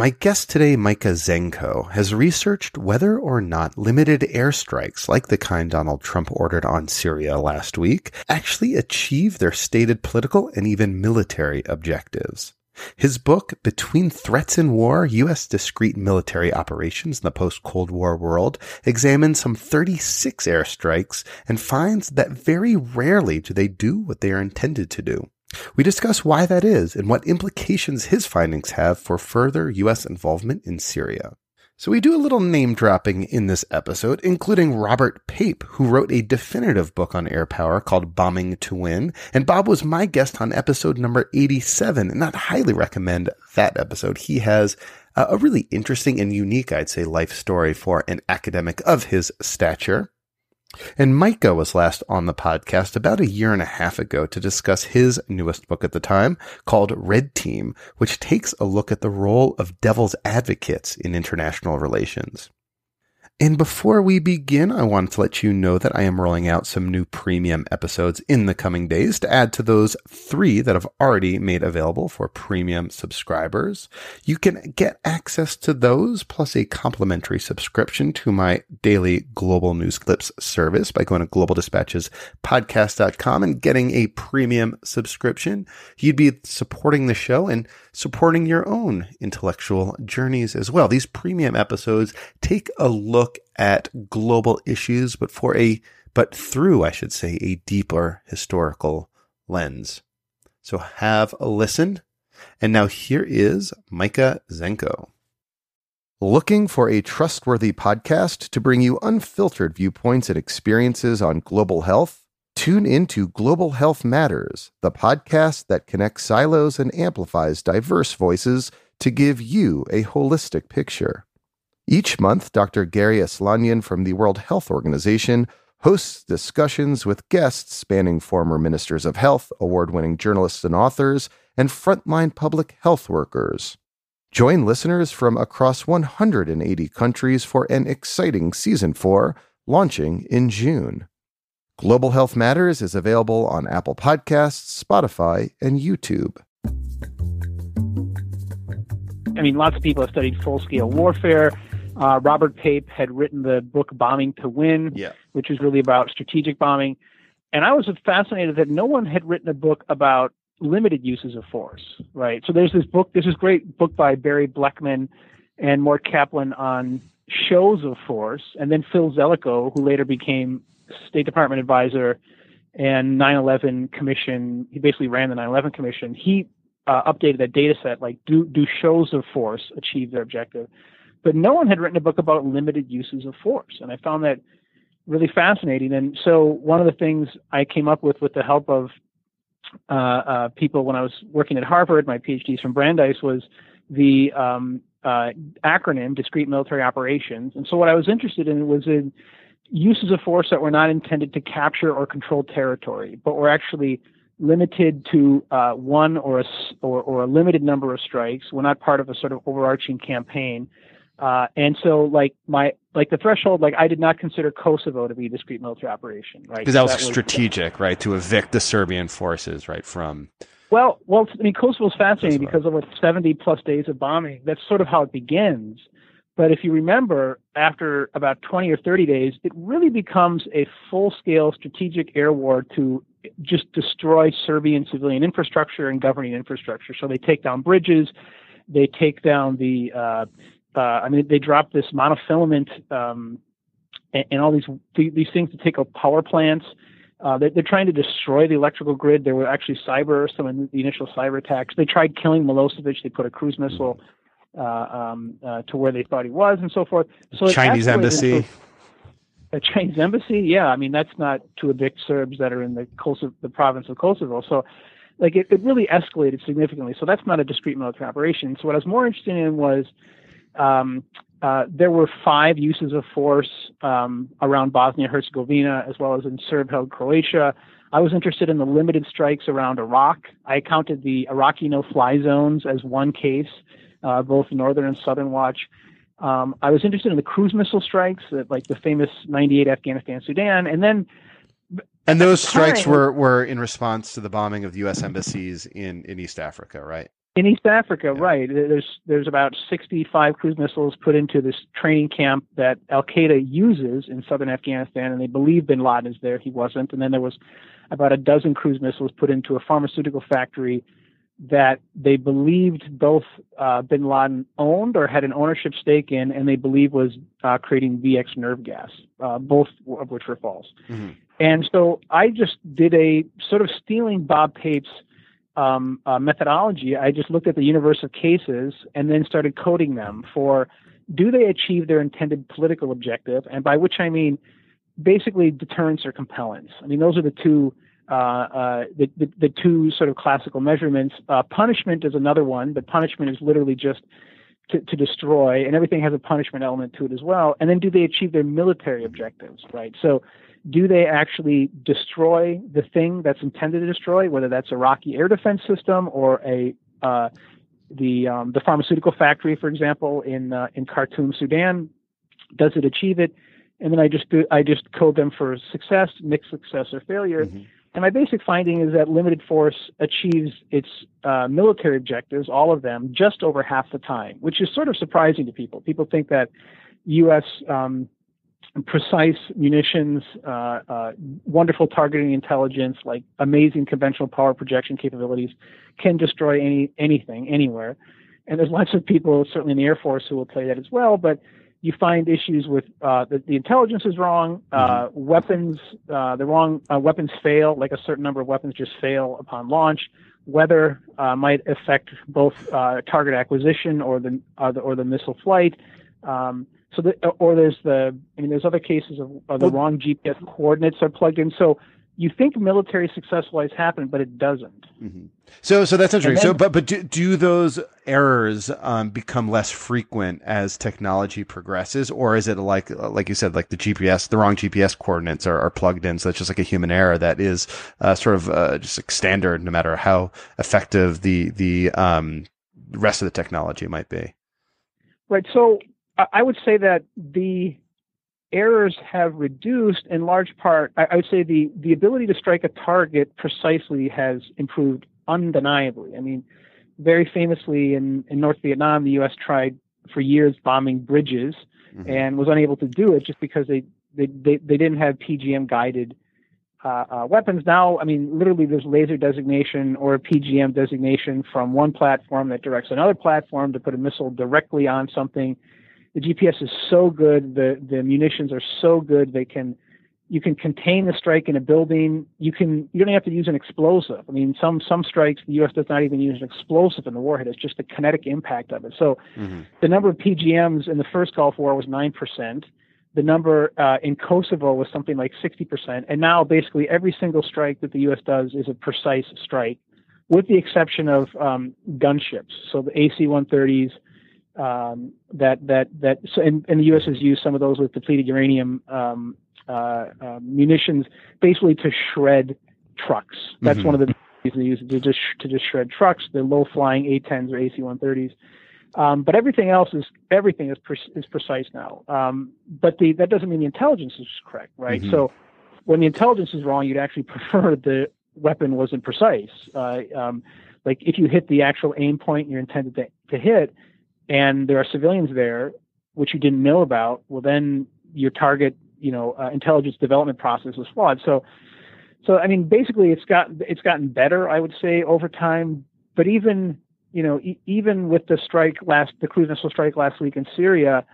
My guest today, Micah Zenko, has researched whether or not limited airstrikes, like the kind Donald Trump ordered on Syria last week, actually achieve their stated political and even military objectives. His book, Between Threats and War U.S. Discrete Military Operations in the Post Cold War World, examines some 36 airstrikes and finds that very rarely do they do what they are intended to do. We discuss why that is and what implications his findings have for further U.S. involvement in Syria. So we do a little name dropping in this episode, including Robert Pape, who wrote a definitive book on air power called Bombing to Win. And Bob was my guest on episode number 87, and I'd highly recommend that episode. He has a really interesting and unique, I'd say, life story for an academic of his stature. And Micah was last on the podcast about a year and a half ago to discuss his newest book at the time called Red Team, which takes a look at the role of devil's advocates in international relations. And before we begin, I wanted to let you know that I am rolling out some new premium episodes in the coming days to add to those three that I've already made available for premium subscribers. You can get access to those plus a complimentary subscription to my daily global news clips service by going to globaldispatchespodcast.com and getting a premium subscription. You'd be supporting the show and supporting your own intellectual journeys as well. These premium episodes take a look at global issues, but for a, but through, I should say, a deeper historical lens. So have a listen. And now here is Micah Zenko. Looking for a trustworthy podcast to bring you unfiltered viewpoints and experiences on global health? Tune into Global Health Matters, the podcast that connects silos and amplifies diverse voices to give you a holistic picture. Each month, Dr. Garry Aslanyan from the World Health Organization hosts discussions with guests spanning former ministers of health, award winning journalists and authors, and frontline public health workers. Join listeners from across 180 countries for an exciting season four launching in June. Global Health Matters is available on Apple Podcasts, Spotify, and YouTube. I mean, lots of people have studied full scale warfare. Uh, Robert Pape had written the book Bombing to Win, Yeah. which is really about strategic bombing. And I was fascinated that no one had written a book about limited uses of force, right? So there's this book, there's this great book by Barry Blechman and Mort Kaplan on shows of force. And then Phil Zelikow, who later became State Department advisor and 9/11 Commission. He basically ran the 9/11 Commission. He uh, updated that data set. Like, do do shows of force achieve their objective? But no one had written a book about limited uses of force, and I found that really fascinating. And so, one of the things I came up with, with the help of uh, uh, people when I was working at Harvard, my PhDs from Brandeis, was the um, uh, acronym Discrete Military Operations. And so, what I was interested in was in uses of force that were not intended to capture or control territory, but were actually limited to uh, one or a, or, or, a limited number of strikes. Were not part of a sort of overarching campaign. Uh, and so, like my like the threshold, like I did not consider Kosovo to be a discrete military operation, right? Because that was strategic, was, right, to evict the Serbian forces, right, from. Well, well, I mean, Kosovo is fascinating Kosovo. because over 70 plus days of bombing, that's sort of how it begins. But if you remember, after about 20 or 30 days, it really becomes a full scale strategic air war to just destroy Serbian civilian infrastructure and governing infrastructure. So they take down bridges, they take down the, uh, uh, I mean, they drop this monofilament um, and, and, all these these things to take out power plants. Uh, they're, they're, trying to destroy the electrical grid. There were actually cyber, some of the initial cyber attacks. They tried killing Milosevic. They put a cruise missile uh, um, uh, to where they thought he was, and so forth. So Chinese embassy. A Chinese embassy, yeah. I mean, that's not to evict Serbs that are in the Kosovo, the province of Kosovo. So, like, it, it really escalated significantly. So that's not a discrete military operation. So what I was more interested in was um, uh, there were five uses of force um, around Bosnia Herzegovina as well as in Serb held Croatia. I was interested in the limited strikes around Iraq. I counted the Iraqi no fly zones as one case, uh, both Northern and Southern Watch. Um, I was interested in the cruise missile strikes, like the famous 98 Afghanistan Sudan. And then. And those strikes time, were, were in response to the bombing of the U.S. embassies in, in East Africa, right? In East Africa, yeah. right. There's there's about 65 cruise missiles put into this training camp that Al Qaeda uses in southern Afghanistan, and they believe Bin Laden is there. He wasn't. And then there was about a dozen cruise missiles put into a pharmaceutical factory that they believed both uh, Bin Laden owned or had an ownership stake in, and they believe was uh, creating VX nerve gas, uh, both of which were false. Mm-hmm. And so I just did a sort of stealing Bob Pape's um, uh, methodology, I just looked at the universe of cases and then started coding them for do they achieve their intended political objective, and by which I mean basically deterrence or compellence. I mean those are the two uh, uh, the, the, the two sort of classical measurements. Uh, punishment is another one, but punishment is literally just to, to, destroy, and everything has a punishment element to it as well. And then do they achieve their military objectives, right? So do they actually destroy the thing that's intended to destroy, whether that's a Iraqi air defense system or a uh, the um, the pharmaceutical factory, for example, in uh, in Khartoum, Sudan? Does it achieve it? And then I just do, I just code them for success, mixed success, or failure. Mm-hmm. And my basic finding is that limited force achieves its uh, military objectives, all of them, just over half the time, which is sort of surprising to people. People think that U.S. Um, precise munitions, uh, uh, wonderful targeting intelligence, like amazing conventional power projection capabilities, can destroy any anything anywhere. And there's lots of people, certainly in the Air Force, who will play that as well. But you find issues with uh, the, the, intelligence is wrong, uh, mm-hmm. weapons, uh, the wrong uh, weapons fail, like a certain number of weapons just fail upon launch. Weather might affect both target acquisition or the, the, or the missile flight. Um, so the, or there's the, I mean, there's other cases of, of the well, wrong GPS coordinates are plugged in. So you think military success always happen, but it doesn't. Mm-hmm. So, so that's interesting. Then, so, but, but do, do those errors um, become less frequent as technology progresses, or is it like, like you said, like the GPS, the wrong GPS coordinates are, are plugged in, so it's just like a human error that is uh, sort of uh, just like standard, no matter how effective the the um, rest of the technology might be. Right. So, I would say that the errors have reduced in large part. I, would say the, the ability to strike a target precisely has improved undeniably. I mean, very famously in, in North Vietnam, the U.S. tried for years bombing bridges mm-hmm. and was unable to do it just because they, they, they, they didn't have PGM guided uh, uh, weapons. Now, I mean, literally there's laser designation or a PGM designation from one platform that directs another platform to put a missile directly on something the GPS is so good, the the munitions are so good, they can you can contain the strike in a building. You can you don't have to use an explosive. I mean, some some strikes the U.S. does not even use an explosive in the warhead. It's just the kinetic impact of it. So mm-hmm. the number of PGMs in the first Gulf War was nine percent. The number uh, in Kosovo was something like sixty percent. And now basically every single strike that the U.S. does is a precise strike, with the exception of um, gunships. So the AC-130s um, that that that so and, and, the U.S. has used some of those with depleted uranium um, uh, uh, munitions, basically to shred trucks. That's mm-hmm. one of the reasons they use it to just to just shred trucks, the low flying A-10s or AC-130s. Um, but everything else is everything is pre- is precise now. Um, but the that doesn't mean the intelligence is correct, right? Mm-hmm. So when the intelligence is wrong, you'd actually prefer the weapon wasn't precise. Uh, um, like if you hit the actual aim point you're intended to, to hit, and there are civilians there which you didn't know about, well, then your target, you know, uh, intelligence development process was flawed. So, so I mean, basically, it's got it's gotten better, I would say, over time. But even you know, e- even with the strike last, the cruise missile strike last week in Syria,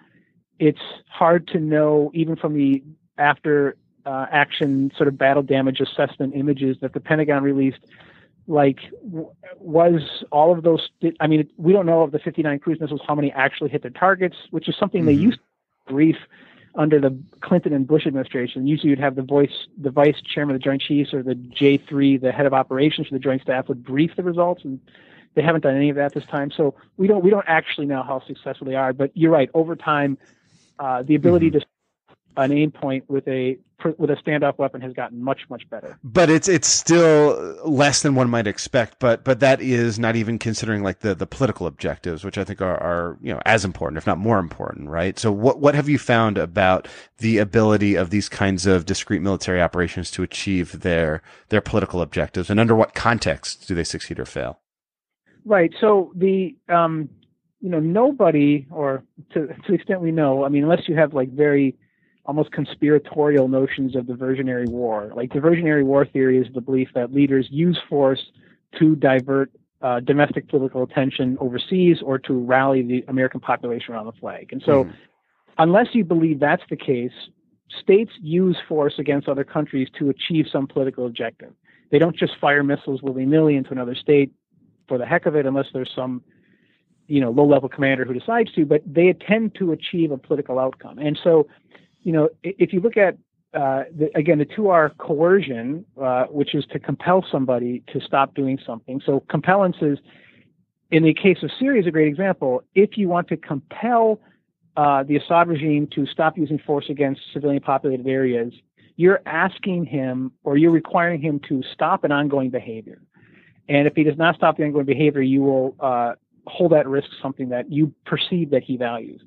it's hard to know, even from the after uh, action sort of battle damage assessment images that the Pentagon released, like was all of those i mean we don't know of the 59 cruise missiles how many actually hit their targets which is something mm-hmm. they used to brief under the clinton and bush administration usually you'd have the voice the vice chairman of the joint chiefs or the j3 the head of operations for the joint staff would brief the results and They haven't done any of that this time, so we don't we don't actually know how successful they are. But you're right. Over time, uh, the ability mm-hmm. to an aim point with a with a standoff weapon has gotten much much better. But it's it's still less than one might expect. But but that is not even considering like the the political objectives, which I think are are you know as important, if not more important, right? So what what have you found about the ability of these kinds of discrete military operations to achieve their their political objectives, and under what context do they succeed or fail? Right. So the um, you know nobody, or to to the extent we know, I mean, unless you have like very almost conspiratorial notions of diversionary war. Like diversionary war theory is the belief that leaders use force to divert uh, domestic political attention overseas or to rally the American population around the flag. And so, mm. unless you believe that's the case, states use force against other countries to achieve some political objective. They don't just fire missiles willy nilly into another state for the heck of it, unless there's some you know low level commander who decides to, but they tend to achieve a political outcome. And so you know, if you look at uh, the, again, the two are coercion, uh, which is to compel somebody to stop doing something. So compellence is, in the case of Syria, is a great example. If you want to compel uh, the Assad regime to stop using force against civilian populated areas, you're asking him or you're requiring him to stop an ongoing behavior. And if he does not stop the ongoing behavior, you will uh, hold at risk something that you perceive that he values.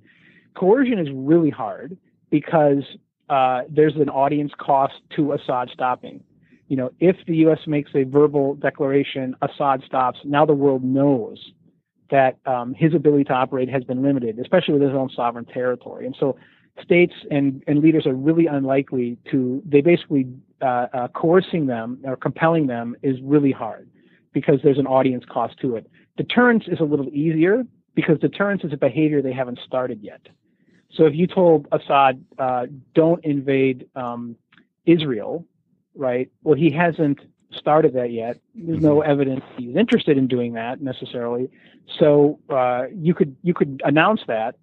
Coercion is really hard because uh, there's an audience cost to Assad stopping. You know, if the U.S. makes a verbal declaration, Assad stops. Now the world knows that um, his ability to operate has been limited, especially with his own sovereign territory. And so, states and, and leaders are really unlikely to. They basically uh, uh, coercing them or compelling them is really hard because there's an audience cost to it. Deterrence is a little easier because deterrence is a behavior they haven't started yet. So if you told Assad, uh, don't invade um, Israel, right? Well, he hasn't started that yet. There's no mm-hmm. evidence he's interested in doing that necessarily. So uh, you could you could announce that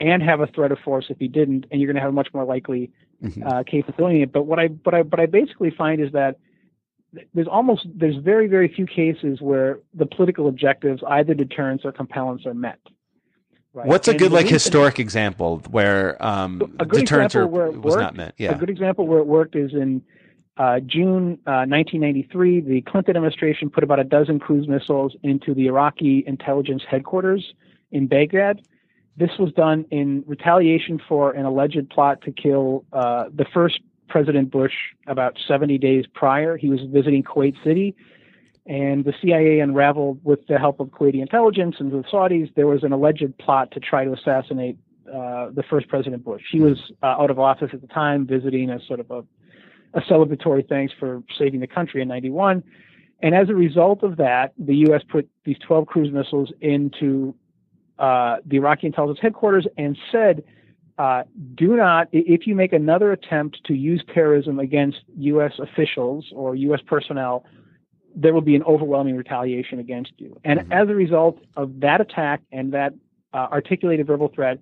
and have a threat of force if he didn't, and you're going to have a much more likely mm-hmm. uh, case of doing it. But what I but I but I basically find is that there's almost there's very very few cases where the political objectives, either deterrence or compellence, are met. Right. What's and a good like historic example where um, a good deterrence example where it was worked, not meant? Yeah. A good example where it worked is in uh, June uh, 1993. The Clinton administration put about a dozen cruise missiles into the Iraqi intelligence headquarters in Baghdad. This was done in retaliation for an alleged plot to kill uh, the first President Bush about 70 days prior. He was visiting Kuwait City and the CIA unraveled with the help of Kuwaiti intelligence and the Saudis. There was an alleged plot to try to assassinate uh, the first President Bush. He was uh, out of office at the time, visiting as sort of a, a celebratory thanks for saving the country in '91. And as a result of that, the U.S. put these 12 cruise missiles into uh, the Iraqi intelligence headquarters and said, uh, do not, if you make another attempt to use terrorism against U.S. officials or U.S. personnel, there will be an overwhelming retaliation against you. And mm-hmm. as a result of that attack and that uh, articulated verbal threat,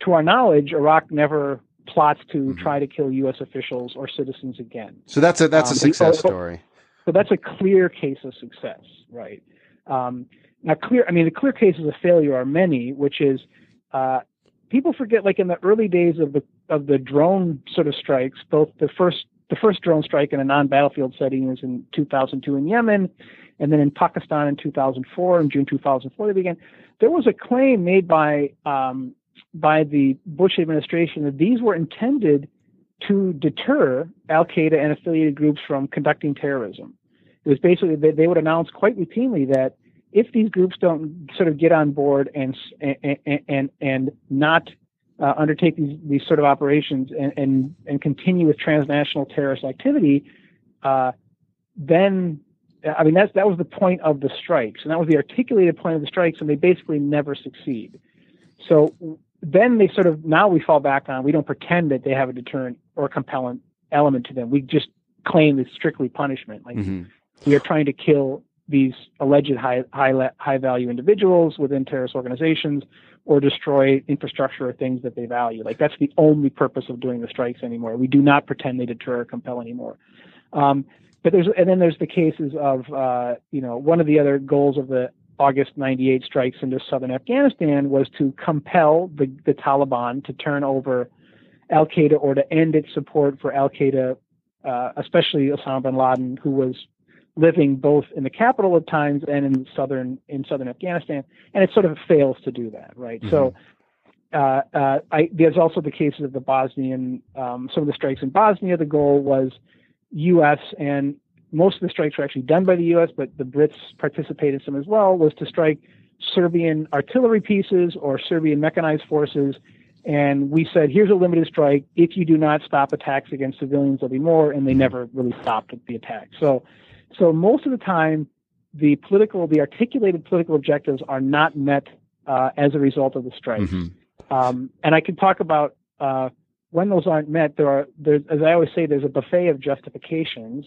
to our knowledge, Iraq never plots to mm-hmm. try to kill U.S. officials or citizens again. So that's a that's um, a success story. So that's a clear case of success, right? Um, now, clear. I mean, the clear cases of failure are many, which is uh, people forget. Like in the early days of the of the drone sort of strikes, both the first the first drone strike in a non-battlefield setting was in 2002 in Yemen, and then in Pakistan in 2004, in June 2004 they began. There was a claim made by um, by the Bush administration that these were intended to deter Al Qaeda and affiliated groups from conducting terrorism. It was basically they, they would announce quite routinely that if these groups don't sort of get on board and and and, and not uh, undertake these, these sort of operations and, and, and continue with transnational terrorist activity, uh, then I mean that's that was the point of the strikes, and that was the articulated point of the strikes, and they basically never succeed. So then they sort of now we fall back on we don't pretend that they have a deterrent or compelling element to them. We just claim it's strictly punishment. Like mm-hmm. we are trying to kill these alleged high high high value individuals within terrorist organizations or destroy infrastructure or things that they value. Like that's the only purpose of doing the strikes anymore. We do not pretend they deter or compel anymore. Um, but there's and then there's the cases of uh, you know one of the other goals of the August 98 strikes into southern Afghanistan was to compel the, the Taliban to turn over Al Qaeda or to end its support for Al Qaeda, uh, especially Osama bin Laden, who was living both in the capital at times and in southern in southern Afghanistan, and it sort of fails to do that, right? Mm-hmm. So. Uh, uh, I, there's also the cases of the Bosnian, um, some of the strikes in Bosnia. The goal was U.S. and most of the strikes were actually done by the U.S., but the Brits participated in some as well, was to strike Serbian artillery pieces or Serbian mechanized forces. And we said, here's a limited strike. If you do not stop attacks against civilians, there'll be more. And they never really stopped the attack. So, so most of the time, the political, the articulated political objectives are not met uh, as a result of the strikes. Mm-hmm. Um, and I can talk about uh, when those aren't met. There are, as I always say, there's a buffet of justifications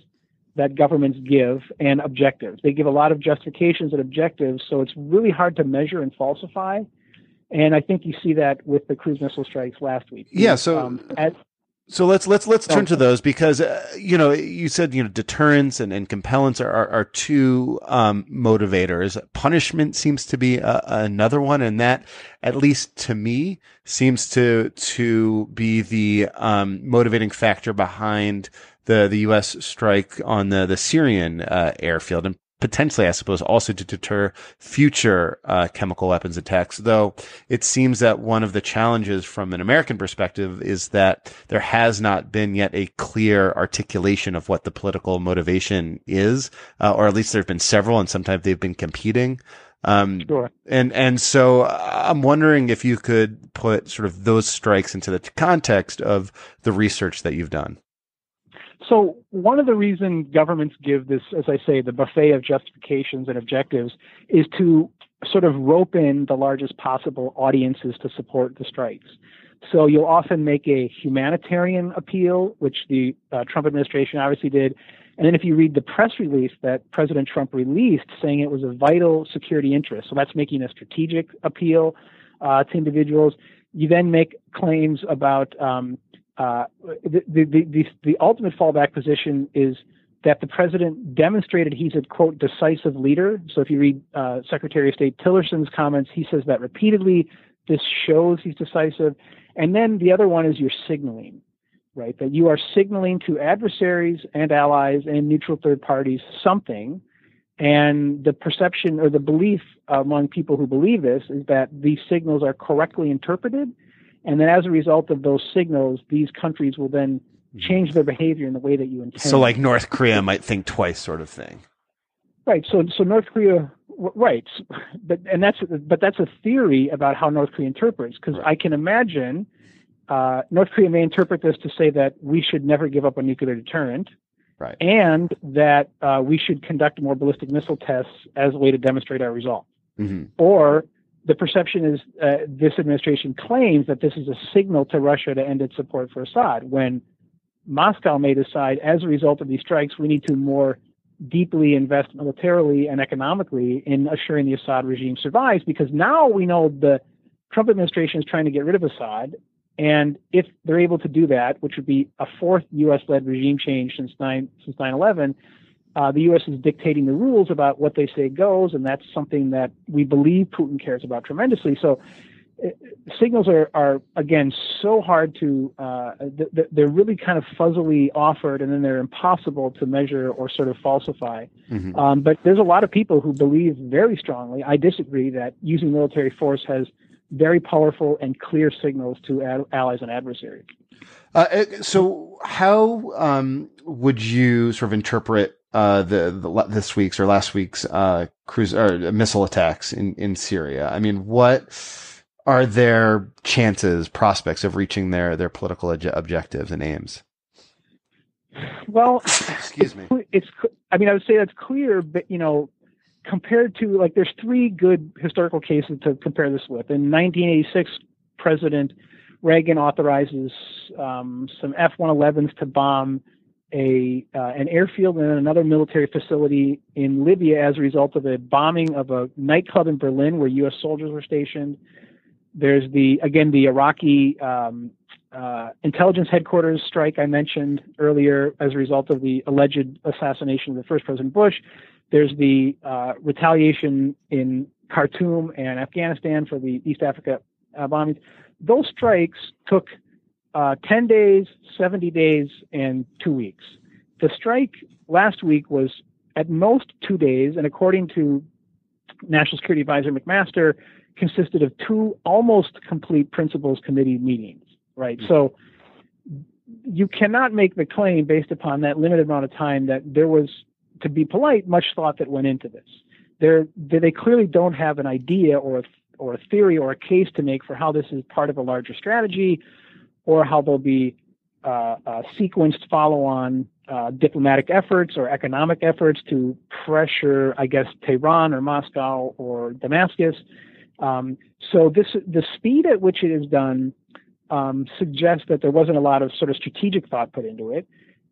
that governments give and objectives. They give a lot of justifications and objectives, so it's really hard to measure and falsify. And I think you see that with the cruise missile strikes last week. Yeah. So. Um, at, so let's let's let's turn to those because uh, you know you said you know deterrence and, and compellence are, are, are two um, motivators. Punishment seems to be a, another one, and that at least to me seems to to be the um, motivating factor behind the the U.S. strike on the the Syrian uh, airfield, and potentially, I suppose, also to deter future uh, chemical weapons attacks. Though it seems that one of the challenges from an American perspective is that there has not been yet a clear articulation of what the political motivation is, uh, or at least there have been several, and sometimes they've been competing. Um, sure. And and so uh, I'm wondering if you could put sort of those strikes into the context of the research that you've done. So one of the reasons governments give this, as I say, the buffet of justifications and objectives is to sort of rope in the largest possible audiences to support the strikes. So you'll often make a humanitarian appeal, which the uh, Trump administration obviously did. And then if you read the press release that President Trump released saying it was a vital security interest, so that's making a strategic appeal uh, to individuals. You then make claims about um, the, the, the, the ultimate fallback position is that the president demonstrated he's a quote decisive leader. So if you read uh, Secretary of State Tillerson's comments, he says that repeatedly. This shows he's decisive. And then the other one is you're signaling, right? That you are signaling to adversaries and allies and neutral third parties something. And the perception or the belief among people who believe this is that these signals are correctly interpreted and then as a result of those signals, these countries will then change their behavior in the way that you intend. So, like North Korea might think twice, sort of thing. Right. So, so North Korea, right, but and that's but that's a theory about how North Korea interprets. Because right. I can imagine uh, North Korea may interpret this to say that we should never give up a nuclear deterrent, right, and that uh, we should conduct more ballistic missile tests as a way to demonstrate our resolve. Mm-hmm. Or the perception is uh, this administration claims that this is a signal to Russia to end its support for Assad, when Moscow may decide, as a result of these strikes, we need to more deeply invest militarily and economically in assuring the Assad regime survives, because now we know the Trump administration is trying to get rid of Assad. And if they're able to do that, which would be a fourth U.S. led regime change since 9 since 9 11, uh, the U.S. is dictating the rules about what they say goes, and that's something that we believe Putin cares about tremendously. So, uh, signals are, are again so hard to uh, th- they're really kind of fuzzily offered, and then they're impossible to measure or sort of falsify. Mm-hmm. Um, but there's a lot of people who believe very strongly. I disagree that using military force has very powerful and clear signals to ad- allies and adversaries. Uh, so, how um, would you sort of interpret uh, the, the, this week's or last week's uh, cruise or missile attacks in in Syria. I mean, what are their chances, prospects of reaching their their political objectives and aims? Well, excuse me. It's I mean, I would say that's clear, but you know, compared to like, there's three good historical cases to compare this with. In 1986, President Reagan authorizes um, some F-111s to bomb a uh, an airfield and another military facility in Libya as a result of a bombing of a nightclub in Berlin where U.S. soldiers were stationed. There's the again the Iraqi um, uh, intelligence headquarters strike I mentioned earlier as a result of the alleged assassination of the first President Bush. There's the uh, retaliation in Khartoum and Afghanistan for the East Africa uh, bombings. Those strikes took uh, 10 days, 70 days, and two weeks. The strike last week was at most two days, and according to National Security Advisor McMaster, consisted of two almost complete principals committee meetings, right? Mm-hmm. So you cannot make the claim based upon that limited amount of time that there was, to be polite, much thought that went into this. They're, they clearly don't have an idea or a, or a theory or a case to make for how this is part of a larger strategy or how there'll be uh, uh, sequenced follow-on uh, diplomatic efforts or economic efforts to pressure, I guess, Tehran or Moscow or Damascus. Um, so this the speed at which it is done um, suggests that there wasn't a lot of sort of strategic thought put into it.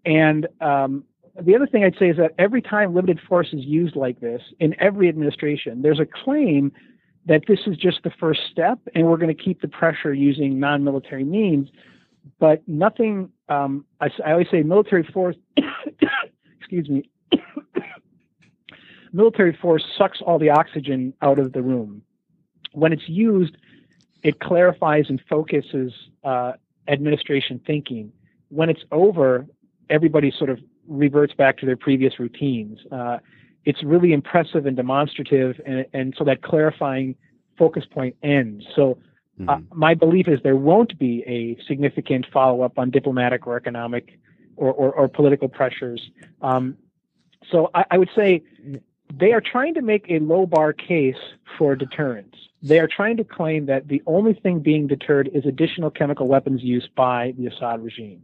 And um, the other thing I'd say is that every time limited force is used like this in every administration, there's a claim that this is just the first step, and we're going to keep the pressure using non-military means but nothing. Um, I, I always say military force. excuse me. military force sucks all the oxygen out of the room. When it's used, it clarifies and focuses uh, administration thinking. When it's over, everybody sort of reverts back to their previous routines. Uh, it's really impressive and demonstrative, and, and so that clarifying focus point ends. So Mm-hmm. Uh, my belief is there won't be a significant follow up on diplomatic or economic or, or, or political pressures. Um, so I, I, would say they are trying to make a low bar case for deterrence. They are trying to claim that the only thing being deterred is additional chemical weapons use by the Assad regime.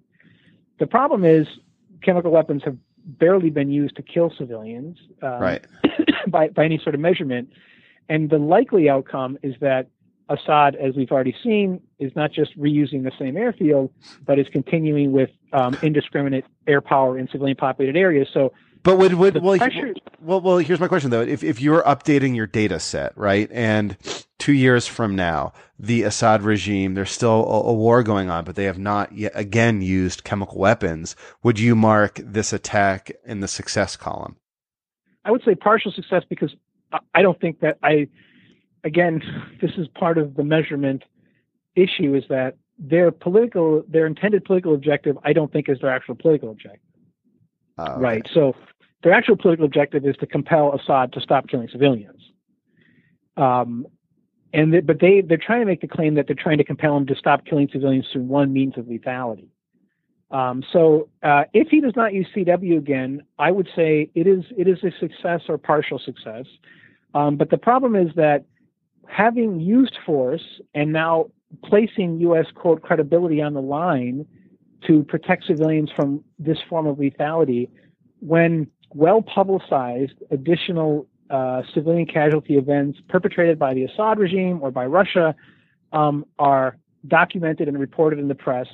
The problem is chemical weapons have barely been used to kill civilians um, right. by, by any sort of measurement. And the likely outcome is that Assad, as we've already seen, is not just reusing the same airfield, but is continuing with um, indiscriminate air power in civilian populated areas. So, but would, would well, well, well, here's my question though: if if you're updating your data set, right, and two years from now, the Assad regime, there's still a, a war going on, but they have not yet again used chemical weapons. Would you mark this attack in the success column? I would say partial success because I don't think that I again, this is part of the measurement issue is that their political, their intended political objective, I don't think is their actual political objective. Okay. Right. So their actual political objective is to compel Assad to stop killing civilians. Um, and they, but they they're trying to make the claim that they're trying to compel him to stop killing civilians through one means of lethality. Um, so uh, if he does not use CW again, I would say it is it is a success or partial success. Um, but the problem is that having used force and now placing U.S. quote credibility on the line to protect civilians from this form of lethality, when well publicized additional uh, civilian casualty events perpetrated by the Assad regime or by Russia um, are documented and reported in the press,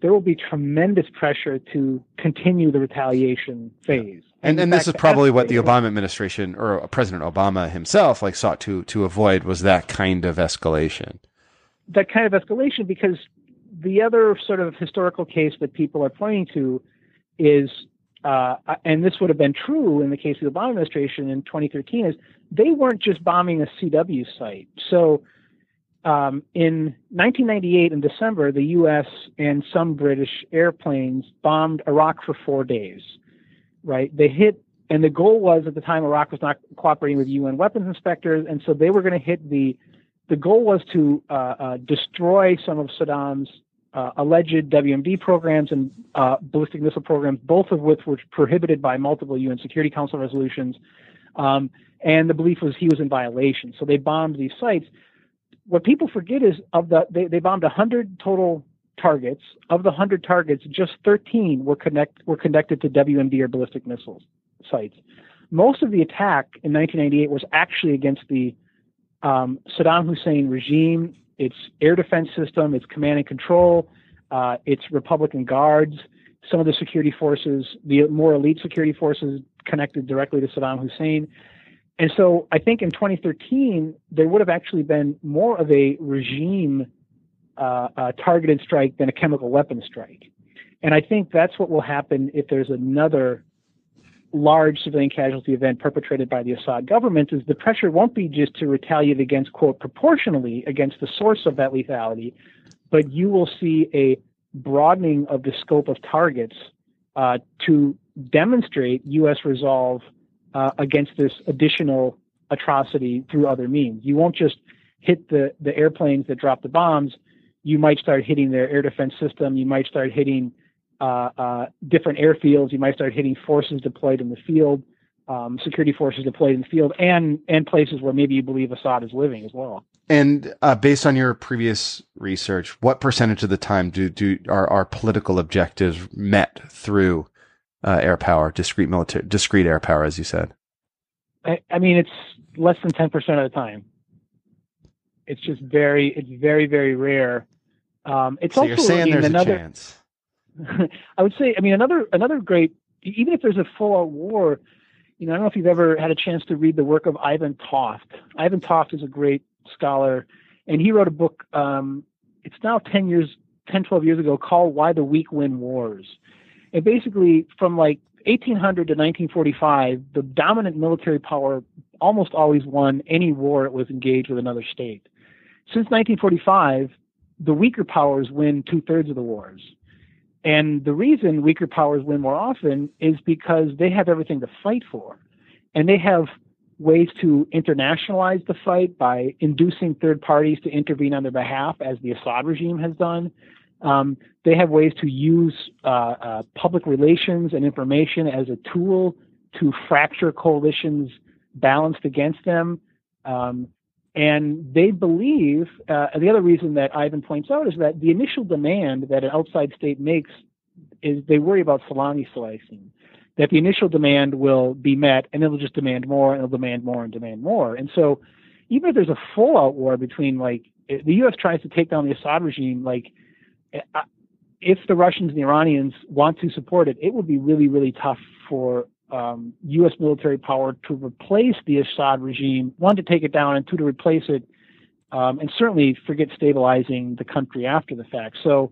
there will be tremendous pressure to continue the retaliation phase. And, and, this is probably what the Obama administration or President Obama himself like sought to to avoid was that kind of escalation. That kind of escalation because the other sort of historical case that people are pointing to is uh, and this would have been true in the case of the Obama administration in 2013 is they weren't just bombing a CW site. So um, in 1998 in December, the U.S. and some British airplanes bombed Iraq for four days right? They hit, and the goal was at the time Iraq was not cooperating with UN weapons inspectors, and so they were going to hit the. The goal was to uh, uh, destroy some of Saddam's uh, alleged WMD programs and uh, ballistic missile programs, both of which were prohibited by multiple UN Security Council resolutions. Um, and the belief was he was in violation. So they bombed these sites. What people forget is of the they, they bombed 100 total targets. Of the 100 targets, just 13 were connect were connected to WMD or ballistic missiles sites. Most of the attack in 1998 was actually against the um, Saddam Hussein regime, its air defense system, its command and control, uh, its Republican guards, some of the security forces, the more elite security forces connected directly to Saddam Hussein. And so I think in 2013, there would have actually been more of a regime uh, a targeted strike than a chemical weapon strike. And I think that's what will happen if there's another large civilian casualty event perpetrated by the Assad government is the pressure won't be just to retaliate against quote proportionally against the source of that lethality, but you will see a broadening of the scope of targets uh, to demonstrate U.S. resolve uh, against this additional atrocity through other means. You won't just hit the, the airplanes that drop the bombs. You might start hitting their air defense system. You might start hitting different airfields. You might start hitting forces deployed in the field, um, security forces deployed in the field, and and places where maybe you believe Assad is living as well. And uh, based on your previous research, what percentage of the time do do are our political objectives met through uh, air power, discrete military, discrete air power, as you said? I, I mean, it's less than ten percent of the time. It's just very, it's very, very rare. Um, it's so also you're saying there's another, a chance. I would say, I mean, another another great, even if there's a full-out war, you know, I don't know if you've ever had a chance to read the work of Ivan Toft. Ivan Toft is a great scholar, and he wrote a book. Um, it's now 10 years, 10, 12 years ago, called "Why the Weak Win Wars." And basically, from like 1800 to 1945, the dominant military power almost always won any war it was engaged with another state. Since 1945, the weaker powers win two thirds of the wars. And the reason weaker powers win more often is because they have everything to fight for. And they have ways to internationalize the fight by inducing third parties to intervene on their behalf, as the Assad regime has done. Um, they have ways to use uh, uh, public relations and information as a tool to fracture coalitions balanced against them. Um, and they believe, uh, the other reason that Ivan points out is that the initial demand that an outside state makes is they worry about salami slicing. That the initial demand will be met and it'll just demand more and it'll demand more and demand more. And so even if there's a full out war between like the U.S. tries to take down the Assad regime, like uh, if the Russians and the Iranians want to support it, it would be really, really tough for um, U.S. military power to replace the Assad regime, one, to take it down, and two, to replace it, um, and certainly forget stabilizing the country after the fact. So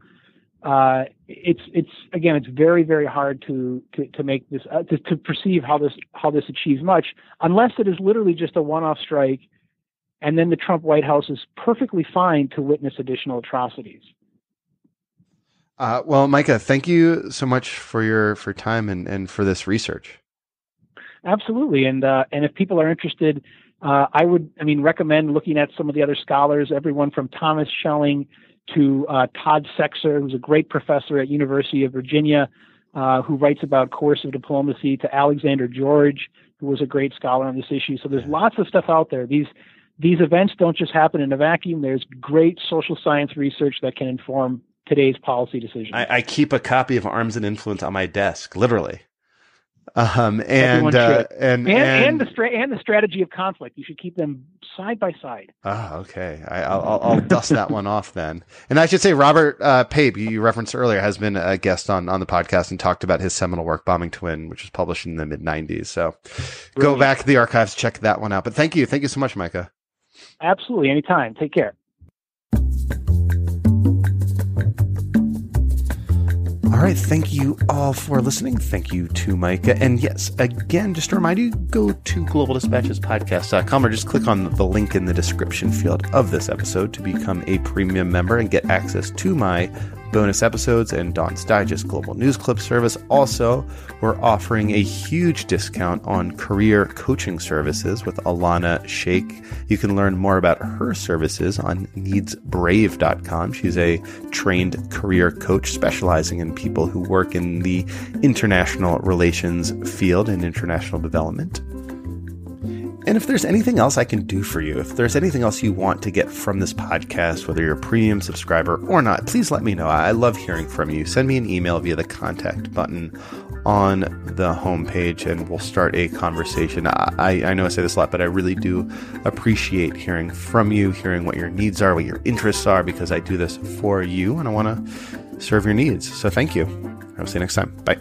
uh, it's it's again, it's very very hard to to, to make this uh, to, to perceive how this how this achieves much, unless it is literally just a one-off strike, and then the Trump White House is perfectly fine to witness additional atrocities. Uh, well, Micah, thank you so much for your for time and, and for this research. Absolutely, and uh, and if people are interested, uh, I would, I mean, recommend looking at some of the other scholars. Everyone from Thomas Schelling to uh, Todd Sechser, who's a great professor at University of Virginia, uh, who writes about coercive diplomacy, to Alexander George, who was a great scholar on this issue. So there's lots of stuff out there. These these events don't just happen in a vacuum. There's great social science research that can inform today's policy decisions. I, I keep a copy of Arms and Influence on my desk, literally. Um, and, uh, and, and, and, the stra- and the strategy of conflict. You should keep them side by side. Oh, okay. I, will I'll dust that one off then. And I should say, Robert uh, Pape, you referenced earlier, has been a guest on, on the podcast and talked about his seminal work, Bombing to Win, which was published in the mid 90s. So go back to the archives, check that one out. But thank you. Thank you so much, Micah. Absolutely. Anytime. Take care. All right. Thank you all for listening. Thank you to Micah. And yes, again, just to remind you, go to globaldispatchespodcast.com or just click on the link in the description field of this episode to become a premium member and get access to my bonus episodes and Dawn's Digest Global News Clip service. Also, we're offering a huge discount on career coaching services with Alana Shake. You can learn more about her services on needsbrave.com. She's a trained career coach specializing in people who work in the international relations field and international development. And if there's anything else I can do for you, if there's anything else you want to get from this podcast, whether you're a premium subscriber or not, please let me know. I love hearing from you. Send me an email via the contact button on the homepage and we'll start a conversation. I, I know I say this a lot, but I really do appreciate hearing from you, hearing what your needs are, what your interests are, because I do this for you and I want to serve your needs. So thank you. I'll see you next time. Bye.